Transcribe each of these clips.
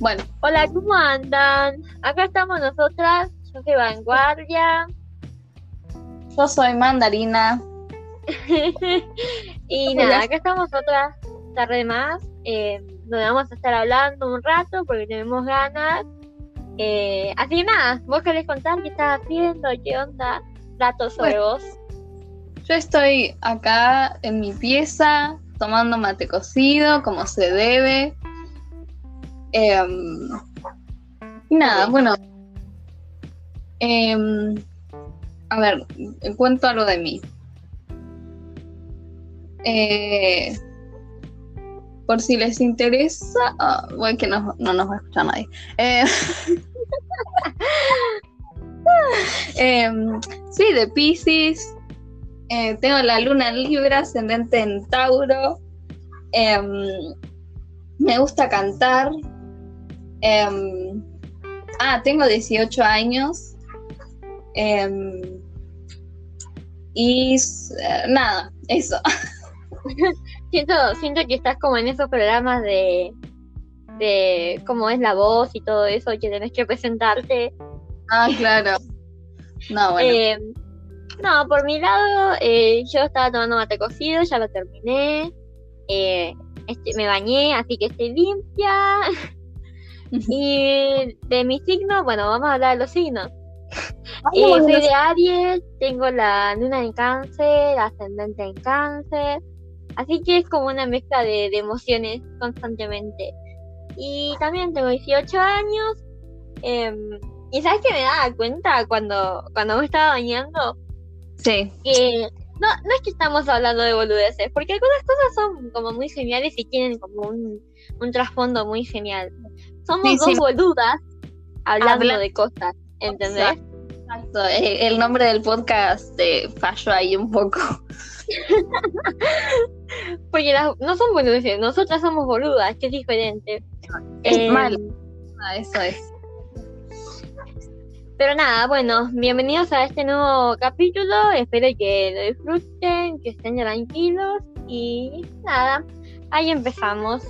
Bueno, Hola, ¿cómo andan? Acá estamos nosotras. Yo soy Vanguardia. yo soy Mandarina. y nada, acá estamos otras tarde más. Eh, donde vamos a estar hablando un rato porque tenemos ganas. Eh, así que nada, vos querés contar qué estás haciendo, qué onda, datos sobre vos. Yo estoy acá en mi pieza tomando mate cocido como se debe. Em, nada, bueno. em, a ver, cuento algo de mí. Eh, por si les interesa, ah, bueno, que no, no nos va a escuchar nadie. Eh, em, soy de Pisces, eh, tengo la luna en Libra, ascendente en Tauro. me gusta cantar. Em, ah, tengo 18 años. em, y eh, nada, eso. Siento, siento que estás como en esos programas de, de cómo es la voz y todo eso, que tenés que presentarte. Ah, claro. No, bueno. Eh, no, por mi lado, eh, yo estaba tomando mate cocido, ya lo terminé. Eh, este, me bañé, así que estoy limpia. y de mi signo, bueno, vamos a hablar de los signos. Ay, Eh, soy de Aries, tengo la luna en cáncer, ascendente en cáncer. Así que es como una mezcla de, de emociones constantemente. Y también tengo 18 años. em, y sabes que me daba cuenta cuando, cuando me estaba bañando Sí, que no, no es que estamos hablando de boludeces, porque algunas cosas son como muy geniales y tienen como un, un trasfondo muy genial. Somos Sí, dos sí. boludas hablando Habla- de cosas, ¿entendés? exacto. El nombre del podcast eh, falló ahí un poco. Porque las- no son boludeces, nosotras somos boludas, que es diferente. Es Eh, mal. Ah, eso es. Pero nada, bueno, bienvenidos a este nuevo capítulo. Espero que lo disfruten, que estén tranquilos y nada, ahí empezamos.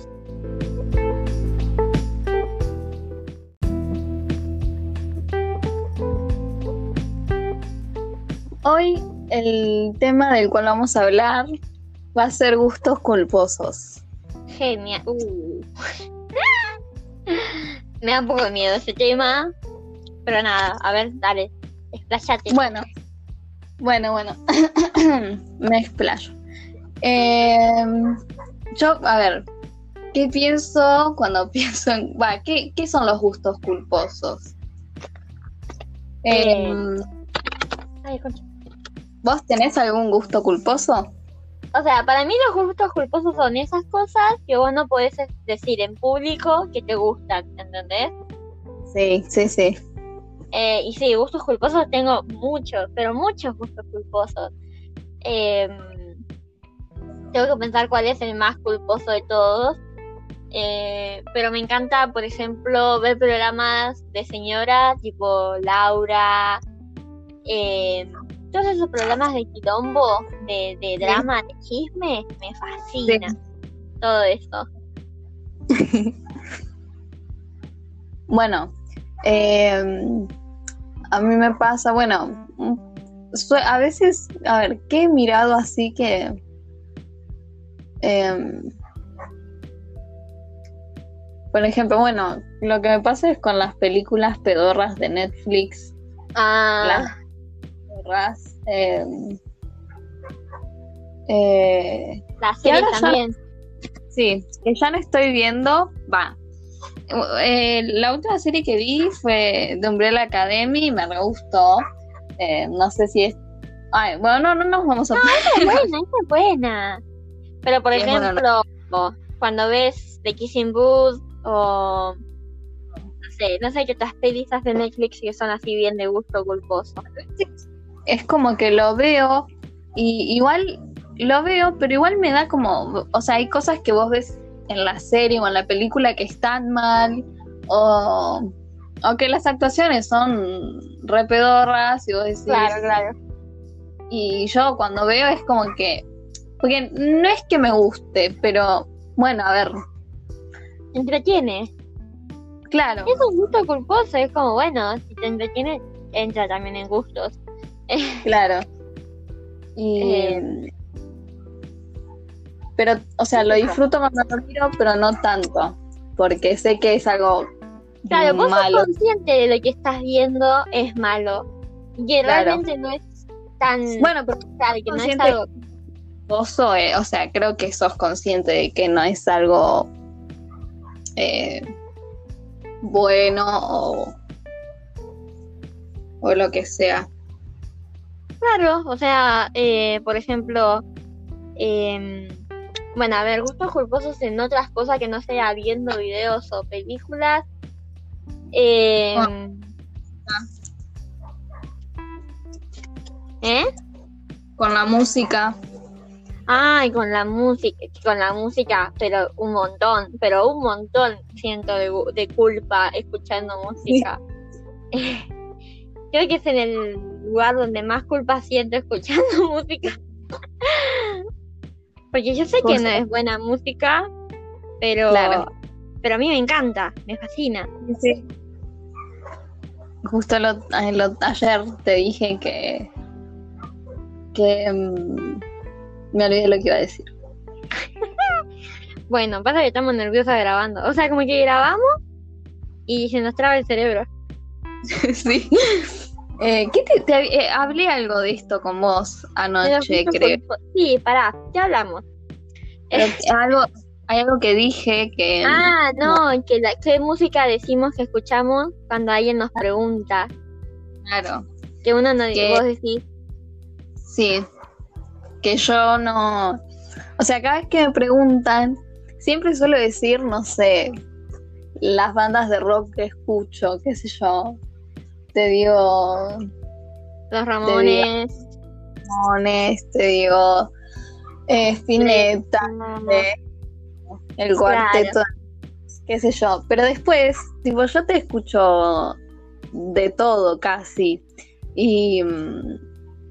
Hoy el tema del cual vamos a hablar va a ser gustos culposos. Genial. Uh. Me da un poco de miedo ese tema. Pero nada, a ver, dale, expláyate. Bueno, bueno, bueno. Me explayo. Eh, yo, a ver, ¿qué pienso cuando pienso en... Va, ¿qué, qué son los gustos culposos? Eh. Eh, Ay, concha. ¿Vos tenés algún gusto culposo? O sea, para mí los gustos culposos son esas cosas que vos no podés decir en público que te gustan, ¿entendés? Sí, sí, sí. Eh, y sí, gustos culposos tengo muchos, pero muchos gustos culposos. Eh, tengo que pensar cuál es el más culposo de todos. Eh, pero me encanta, por ejemplo, ver programas de señora tipo Laura, eh, todos esos programas de quilombo, de, de drama, de chisme, me fascina todo eso. Bueno, eh, a mí me pasa, bueno, su- a veces, a ver, ¿qué he mirado así que... eh, por ejemplo, bueno, lo que me pasa es con las películas pedorras de Netflix, Ah, las pedorras, eh, eh, series ya- también. Sí, que ya no estoy viendo, va. Eh, la última serie que vi fue de Umbrella Academy y me re gustó. Eh, no sé si es. Ay, bueno, no, no nos vamos a. es buena, esa es buena. Pero por Sí, ejemplo, cuando ves The Kissing Booth o no sé, no sé qué otras pelis de Netflix que son así bien de gusto culposo. Es como que lo veo y igual lo veo, pero igual me da como. O sea, hay cosas que vos ves en la serie o en la película que están mal o. O que las actuaciones son re pedorras y vos decís, Claro, claro. Y yo cuando veo es como que. Porque no es que me guste, pero bueno, a ver. Entretiene. Claro. Es un gusto culposo, es como, bueno, si te entretiene, entra también en gustos. Claro. Y. Eh. Pero, o sea, lo disfruto cuando lo miro, pero no tanto. Porque sé que es algo Claro, vos malo. sos consciente de lo que estás viendo es malo. Y que Claro. realmente no es tan. Bueno, pero claro, que no es consciente- algo. vos sos, eh, o sea, creo que sos consciente de que no es algo eh, bueno o, o lo que sea. Claro, o sea, eh, por ejemplo, em, bueno, a ver, gustos culposos en otras cosas que no sea viendo videos o películas. Em, ¿Eh? Con la música, Ay, con la música, con la música, pero un montón, pero un montón siento de, culpa escuchando música. Creo que es en el lugar donde más culpa siento escuchando música. Porque yo sé que Cosa. no es buena música, pero, Claro. pero a mí me encanta, me fascina. justo lo- lo- ayer te dije que, que mm, me olvidé lo que iba a decir. Bueno, pasa que estamos nerviosas grabando. O sea, como que grabamos y se nos traba el cerebro. sí. Eh, ¿qué te, te eh, hablé algo de esto con vos anoche, creo. Sí, pará, ya hablamos. Que algo, hay algo que dije que Ah, no, que la, qué música decimos que escuchamos cuando alguien nos pregunta. claro. Que uno no Que- vos decís, Sí, que yo no, o sea, cada vez que me preguntan, siempre suelo decir, no sé, las bandas de rock que escucho, qué sé yo, te digo, los Ramones, Mones, te digo, eh, Spinetta, eh, el cuarteto, qué sé yo, pero después, tipo, yo te escucho de todo casi, y...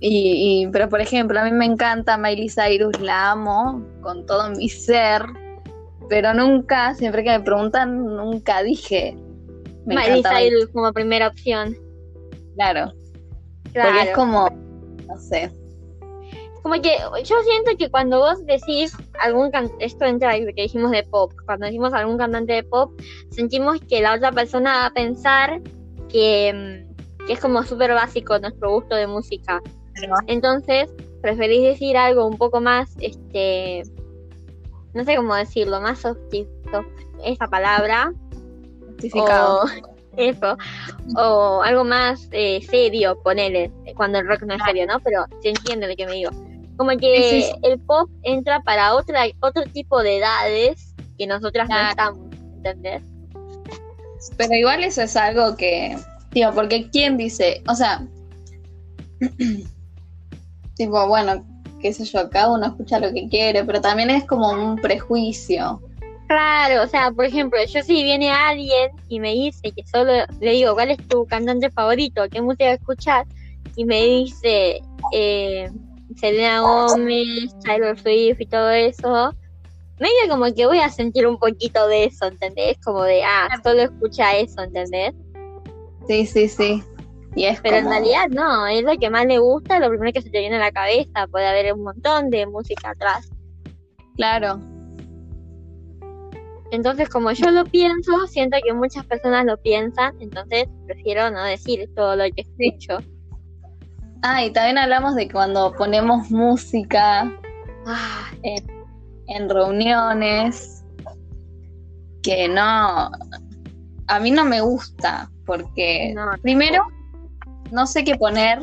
y, y- pero por ejemplo, a mí me encanta Miley Cyrus, la amo con todo mi ser, pero nunca, siempre que me preguntan, nunca dije. Me Miley- Cyrus como primera opción. Claro, Claro. porque es como, no sé, Como que yo siento que cuando vos decís algún can esto entra en lo que dijimos de pop, cuando decimos algún cantante de pop, sentimos que la otra persona va a pensar que, mm, que es como súper básico nuestro gusto de música. Entonces, preferís decir algo un poco más, este, no sé cómo decirlo, más softi- sof- esa palabra, justificado. o eso, o algo más eh, serio, ponele, cuando el rock no es serio, ¿no? Pero se entiende lo que me digo. Como que Sí, sí, sí. el pop entra para otra otro tipo de edades que nosotras no estamos, ¿entendés? Pero igual eso es algo que, tío, porque ¿quién dice? O sea, tipo, bueno, qué sé yo, cada uno escucha lo que quiere, pero también es como un prejuicio. Claro, o sea, por ejemplo, yo si viene alguien y me dice que solo le digo, ¿cuál es tu cantante favorito? ¿Qué música escuchar? Y me dice eh, Selena Gómez, Taylor Swift y todo eso, medio como que voy a sentir un poquito de eso, ¿entendés? Como de, ah, solo escucha eso, ¿entendés? Sí, sí, sí. Y es Pero en como- realidad no, es lo que más le gusta, lo primero que se te viene a la cabeza, puede haber un montón de música atrás. Claro, Entonces, como yo lo pienso, siento que muchas personas lo piensan, entonces prefiero no decir todo lo que escucho. Ah, y también hablamos de cuando ponemos música Ah, en, en reuniones, que no, a mí no me gusta, porque no, primero, no sé qué poner,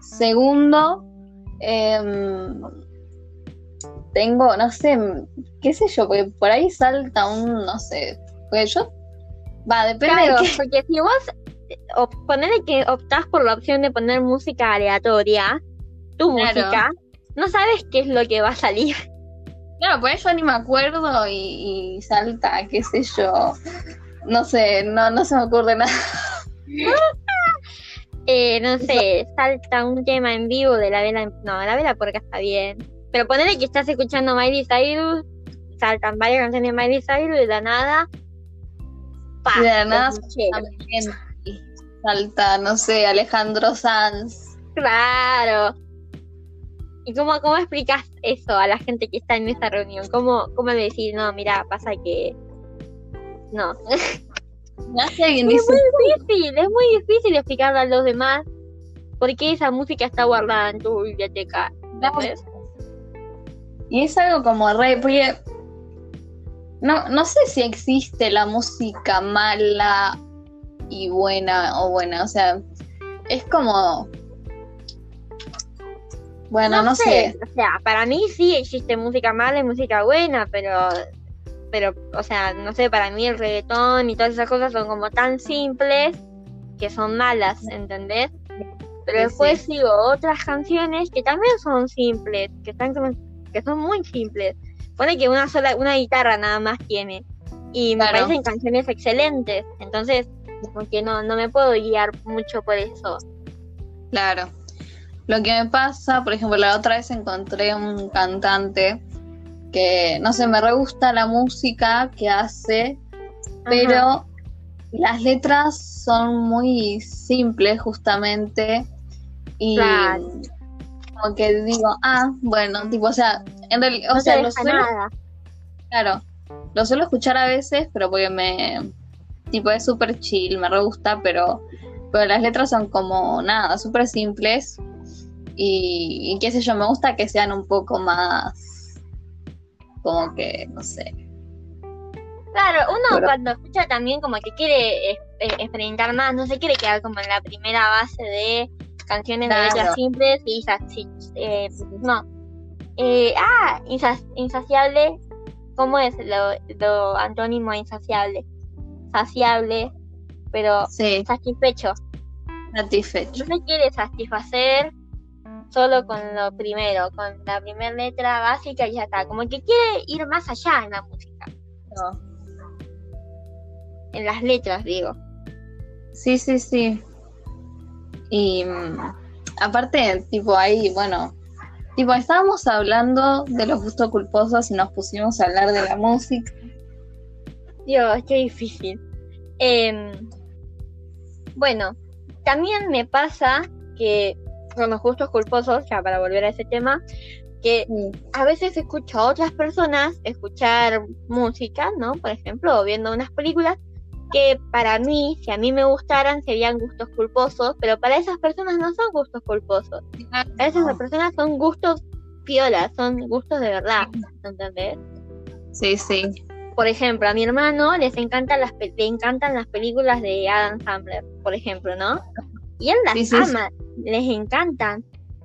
segundo, em, tengo, no sé, qué sé yo, porque por ahí salta un, no sé, porque yo, va, depende claro, de porque si vos op- ponele que optás por la opción de poner música aleatoria, tu Claro. música, no sabes qué es lo que va a salir. Claro, pues yo ni me acuerdo y, y salta, qué sé yo. No sé, no, no se me ocurre nada. Eh, no sé, salta un tema en vivo de la vela, no, la vela porque está bien. Pero ponele que estás escuchando Miley Cyrus, saltan varias canciones de Miley Cyrus y de la nada Pa, Y de la nada salta, no sé, Alejandro Sanz. Claro. ¿Y cómo, cómo explicas eso a la gente que está en esa reunión? ¿Cómo, cómo le decís, no, mira, pasa que... No. Es dice, muy difícil, es muy difícil explicarle a los demás por qué esa música está guardada en tu biblioteca. ¿entendés? Y es algo como re, porque no, no sé si existe la música mala y buena o buena, o sea, es como, bueno, no, sé. O sea, para mí sí existe música mala y música buena, pero, pero, o sea, no sé, para mí el reggaetón y todas esas cosas son como tan simples que son malas, ¿entendés? Pero Sí, después sí. sigo otras canciones que también son simples, que están como- que son muy simples. Pone que una sola, una guitarra nada más tiene. Y me Claro. parecen canciones excelentes. Entonces, como que no, no me puedo guiar mucho por eso. Claro. Lo que me pasa, por ejemplo, la otra vez encontré un cantante que, no sé, me re gusta la música que hace, pero las letras son muy simples justamente y Claro. Como que digo, ah, bueno, tipo, o sea, en realidad, o no sea, lo suelo, nada. claro, lo suelo escuchar a veces, pero porque me, tipo, es súper chill, me re gusta, pero, pero las letras son como nada, súper simples y, y qué sé yo, me gusta que sean un poco más, como que, no sé, Claro, uno Pero- cuando escucha también como que quiere eh, experimentar más, no se quiere quedar como en la primera base de canciones de Claro. letras simples y eh, no. Eh, ah, insa- insaciable, ¿cómo es lo, lo antónimo a insaciable? Saciable, pero sí, satisfecho. satisfecho. No se quiere satisfacer solo con lo primero, con la primera letra básica y ya está. Como que quiere ir más allá en la música, No. en las letras, digo. Sí, sí, sí. Y mm, aparte, tipo ahí, bueno, tipo estábamos hablando de los gustos culposos y nos pusimos a hablar de la música. Dios, qué difícil. Em, bueno, también me pasa que con los gustos culposos, ya para volver a ese tema, que a veces escucho a otras personas escuchar música, ¿no? Por ejemplo, o viendo unas películas que para mí, si a mí me gustaran, serían gustos culposos, pero para esas personas no son gustos culposos. Para esas personas son gustos piolas, son gustos de verdad, ¿entendés? Sí, sí. Por ejemplo, a mi hermano les encantan las pe- le encantan las películas de Adam Sandler, por ejemplo, ¿no? Y él las Sí, sí, sí. ama, les encantan.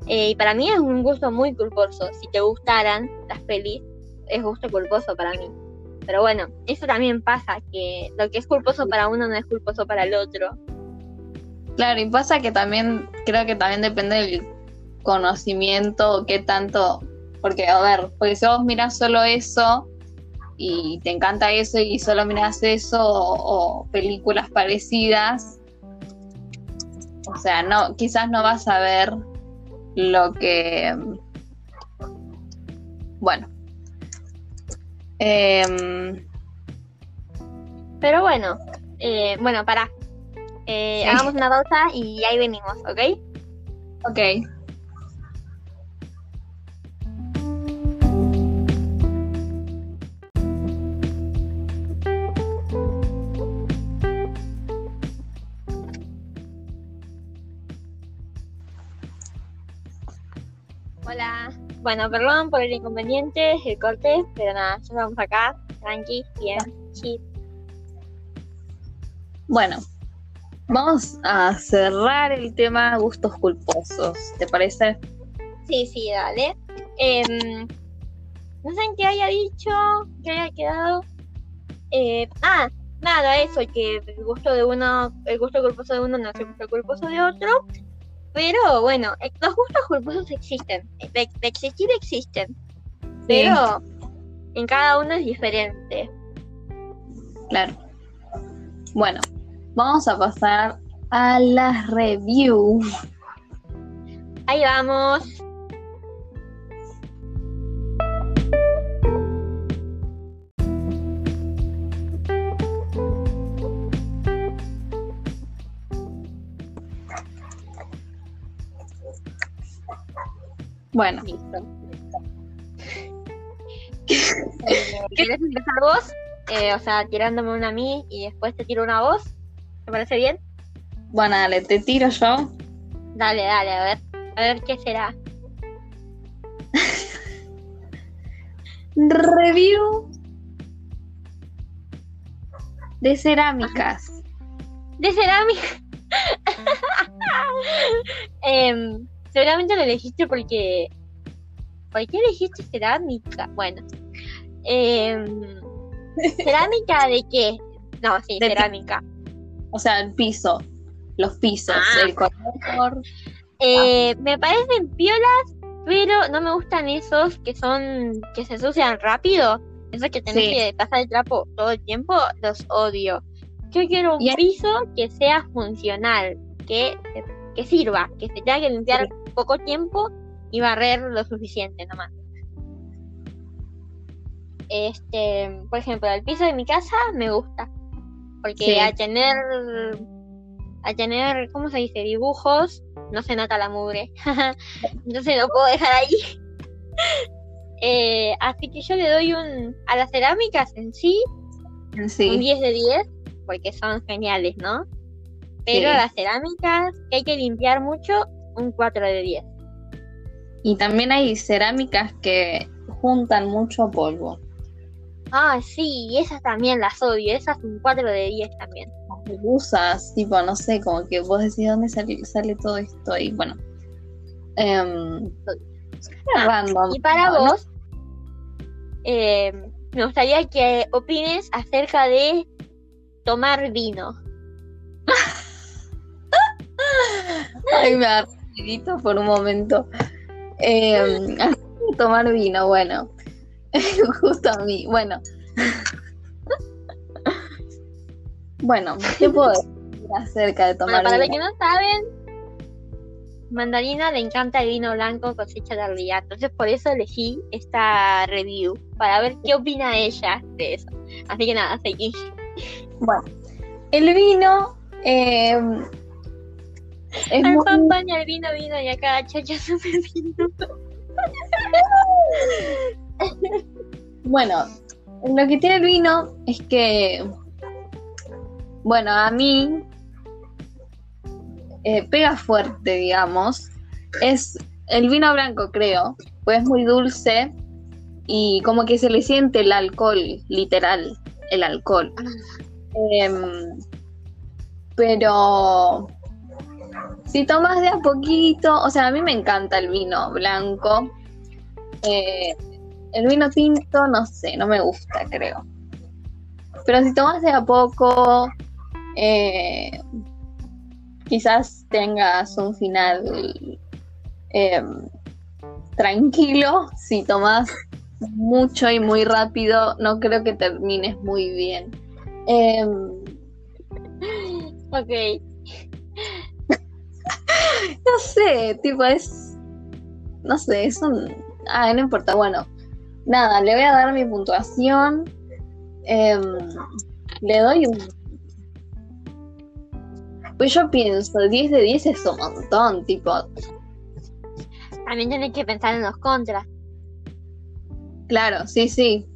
Eh, y para mí es un gusto muy culposo. Si te gustaran las pelis, es gusto culposo para mí. Pero bueno, eso también pasa, que lo que es culposo para uno no es culposo para el otro. Claro, y pasa que también, creo que también depende del conocimiento qué tanto, porque a ver, porque si vos mirás solo eso y te encanta eso y solo mirás eso o, o películas parecidas, o sea, no, quizás no vas a ver lo que, bueno, Em, Pero bueno, eh, bueno, para. Sí. Hagamos una pausa y ahí venimos, ¿ok? ok. Bueno, perdón por el inconveniente, el corte, pero nada, ya estamos acá, tranqui, bien, chill. Bueno, vamos a cerrar el tema gustos culposos, ¿te parece? Sí, sí, dale. Em, no sé en qué haya dicho, qué haya quedado. Eh, ah, nada, eso, que el gusto de uno, el gusto culposo de uno no es el gusto culposo de otro. Pero bueno, eh, los gustos culposos existen. De, de existir existen. Pero en cada uno es diferente. Claro. Bueno, vamos a pasar a las reviews. Ahí vamos. Bueno, Listo. Eh, ¿Querés empezar vos? Eh, o sea, tirándome una a mí y después te tiro una a vos. ¿Te parece bien? bueno, dale, te tiro yo. Dale, dale, a ver. A ver qué será. Review de cerámicas. De cerámica. Em, seguramente lo elegiste porque. ¿Por qué elegiste cerámica? Bueno. Em, ¿Cerámica de qué? No, sí, De cerámica. O sea, el piso, los pisos, Ah. el color. Eh, me parecen piolas, pero no me gustan esos que son. que se ensucian rápido. Esos que tenés Sí. que pasar el trapo todo el tiempo, los odio. Yo quiero un piso que sea funcional, que, que sirva, que se tenga que limpiar poco tiempo y barrer lo suficiente nomás. Este, por ejemplo, el piso de mi casa me gusta. Porque Sí. al tener al tener, ¿cómo se dice? dibujos, no se nota la mugre. Entonces lo puedo dejar ahí. Eh, así que yo le doy un a las cerámicas en sí un Sí, 10 de 10 porque son geniales, ¿no? Pero Sí. las cerámicas que hay que limpiar mucho, un 4 de 10. y también hay cerámicas que juntan mucho polvo. Ah, sí, y esas también las odio, esas un 4 de 10 también. Usas, tipo, no sé, como que vos decís dónde sale, sale todo esto y bueno. em, Ah, random. Y para ¿no? vos, eh, me gustaría que opines acerca de tomar vino. Ay, me por un momento. Eh, de tomar vino, bueno. Justo a mí. Bueno. bueno, ¿qué puedo decir acerca de Bueno, tomar para los vino? que no saben, Mandarina le encanta el vino blanco cosecha tardía, entonces por eso elegí esta review, para ver qué opina ella de eso. Así que nada, seguí. Bueno, el vino eh, es Al muy- pan, pan, y al vino, vino, y acá chacha super vino. Bueno, lo que tiene el vino es que, bueno, a mí eh, pega fuerte, digamos. Es el vino blanco, creo, pues es muy dulce y como que se le siente el alcohol, literal, el alcohol. Em, pero si tomas de a poquito, o sea, a mí me encanta el vino blanco. Eh, el vino tinto, no sé, no me gusta, creo. Pero si tomas de a poco, eh, quizás tengas un final eh, tranquilo. Si tomas mucho y muy rápido, no creo que termines muy bien. Eh, Ok, no sé, tipo es. No sé, es un. Ah, no importa, bueno. Nada, le voy a dar mi puntuación. Em, le doy un. Pues yo pienso, 10 de 10 es un montón, tipo. también tenés que pensar en los contras. Claro, sí, sí.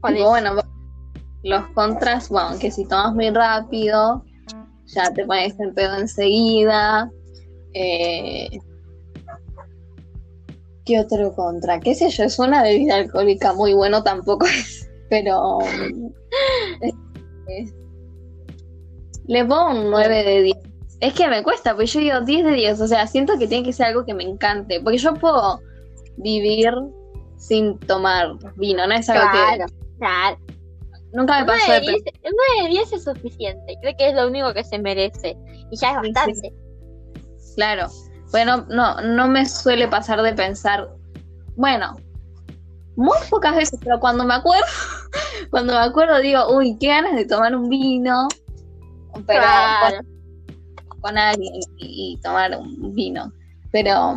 ¿Cuál Tipo, bueno, los contras, bueno, que si tomas muy rápido, ya te pones el pedo enseguida. Eh, ¿Qué otro contra? ¿Qué sé yo? Es una bebida alcohólica muy bueno, tampoco es. Pero. eh, eh, le pongo un 9 de 10. Es que me cuesta, porque yo digo 10 de 10. O sea, siento que tiene que ser algo que me encante. Porque yo puedo vivir sin tomar vino, no es algo Claro, que claro. nunca me pasó 9 de de 10 un 9 de 10 es suficiente. Creo que es lo único que se merece. Y ya es sí. Claro. Bueno, no, no me suele pasar de pensar, bueno, muy pocas veces, pero cuando me acuerdo, cuando me acuerdo digo, uy, qué ganas de tomar un vino, pero Claro. con, con alguien y, y tomar un vino. Pero,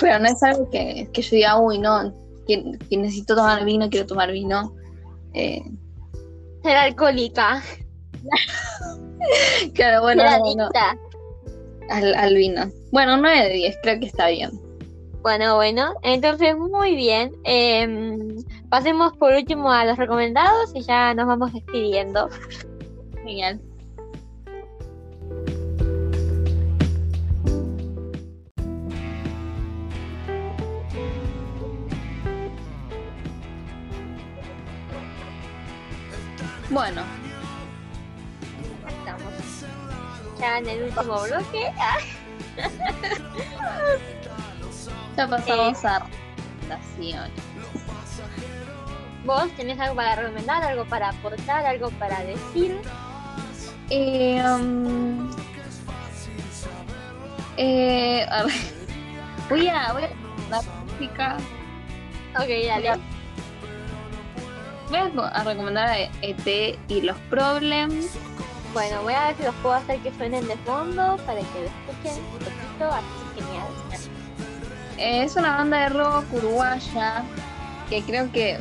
pero no es algo que, que yo diga, uy, no, que, que necesito tomar vino, quiero tomar vino. Eh, Ser alcohólica. claro, bueno, no. Al, al vino. Bueno, 9 de 10, creo que está bien. Bueno, bueno, entonces muy bien. Em, pasemos por último a los recomendados y ya nos vamos despidiendo. Genial. Bueno, ya en el último bloque. ya pasamos a recomendaciones. ¿Vos tenés algo para recomendar, algo para aportar, algo para decir? Eh, um, eh, a ver, voy a, a la música. Ok, dale. Voy a, a recomendar a ET y los Problems. Bueno, voy a ver si los puedo hacer que suenen de fondo para que lo escuchen un poquito, así genial. Eh, es una banda de rock uruguaya que creo que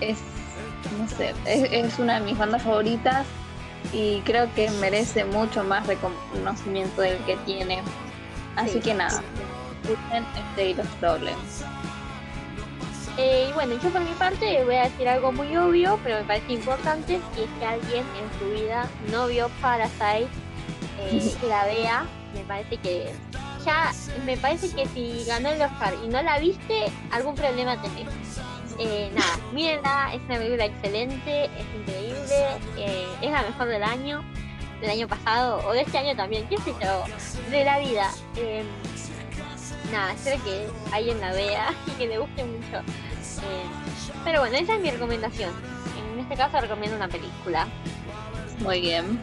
es, no sé, es, es una de mis bandas favoritas y creo que merece mucho más reconocimiento del que tiene. Así Sí. que nada, escuchen ET y los Problems. Eh, y bueno, yo por mi parte voy a decir algo muy obvio, pero me parece importante, y es que alguien en su vida no vio Parasite, eh, que la vea, me parece que ya, me parece que si ganó el Oscar y no la viste, algún problema tenés. Eh, nada, mírenla, es una película excelente, es increíble, eh, es la mejor del año, del año pasado, o de este año también, qué sé yo, de la vida. Eh, nada, espero que alguien la vea y que le guste mucho. Eh, pero bueno, esa es mi recomendación. En este caso recomiendo una película. Muy bien.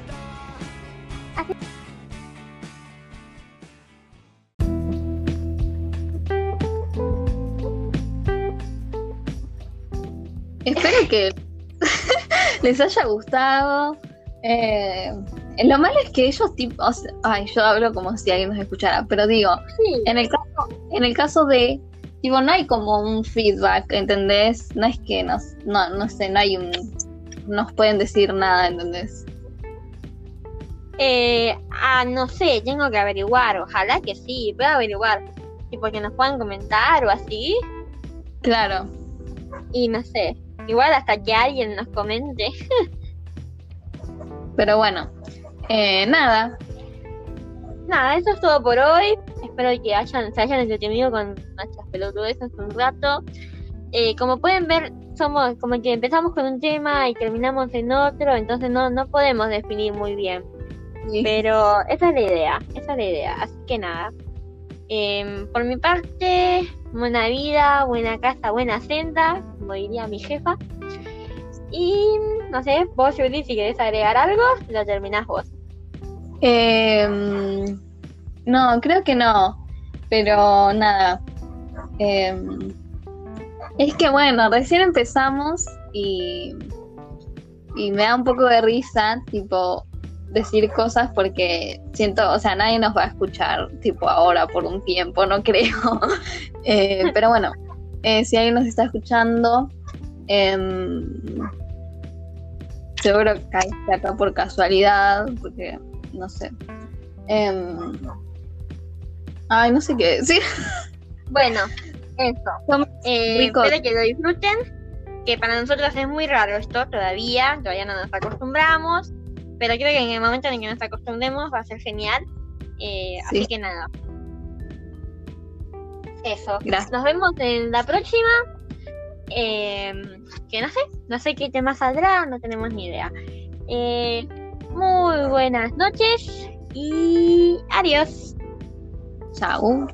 Espero que les haya gustado. Eh, lo malo es que ellos tipo, o sea, ay, yo hablo como si alguien nos escuchara, pero digo, Sí, en el caso, en el caso de, tipo, no hay como un feedback, ¿entendés? No es que nos, no, no sé, no hay un, nos pueden decir nada, ¿entendés? eh, ah, no sé, tengo que averiguar. Ojalá que sí, voy a averiguar. Y porque nos puedan comentar o así. Claro. Y no sé, igual hasta que alguien nos comente. Pero bueno, eh, nada, Nada, eso es todo por hoy. Espero que hayan, se hayan entretenido con nuestras pelotudeces un rato. Eh, como pueden ver, somos como que empezamos con un tema y terminamos en otro, entonces no, no podemos definir muy bien. Pero esa es la idea, esa es la idea. Así que nada. Em, por mi parte, buena vida, buena casa, buena senda, como diría mi jefa. Y no sé, vos, Julie, si querés agregar algo, lo terminás vos. Eh, no, creo que no. Pero nada. Eh, es que bueno, recién empezamos y, y me da un poco de risa, tipo, decir cosas porque siento, o sea, nadie nos va a escuchar, tipo, ahora por un tiempo, no creo. Eh, pero bueno, eh, si alguien nos está escuchando, em, seguro caíste acá por casualidad, porque no sé. Em, ay, no sé qué decir. Bueno, eso. Eh, espero que lo disfruten. Que para nosotros es muy raro esto todavía. Todavía no nos acostumbramos. Pero creo que en el momento en el que nos acostumbremos va a ser genial. Eh, Sí. Así que nada. Eso. Gracias. Nos vemos en la próxima. Eh, que no sé. No sé qué tema saldrá. No tenemos ni idea. Eh, muy buenas noches. Y adiós. Chao.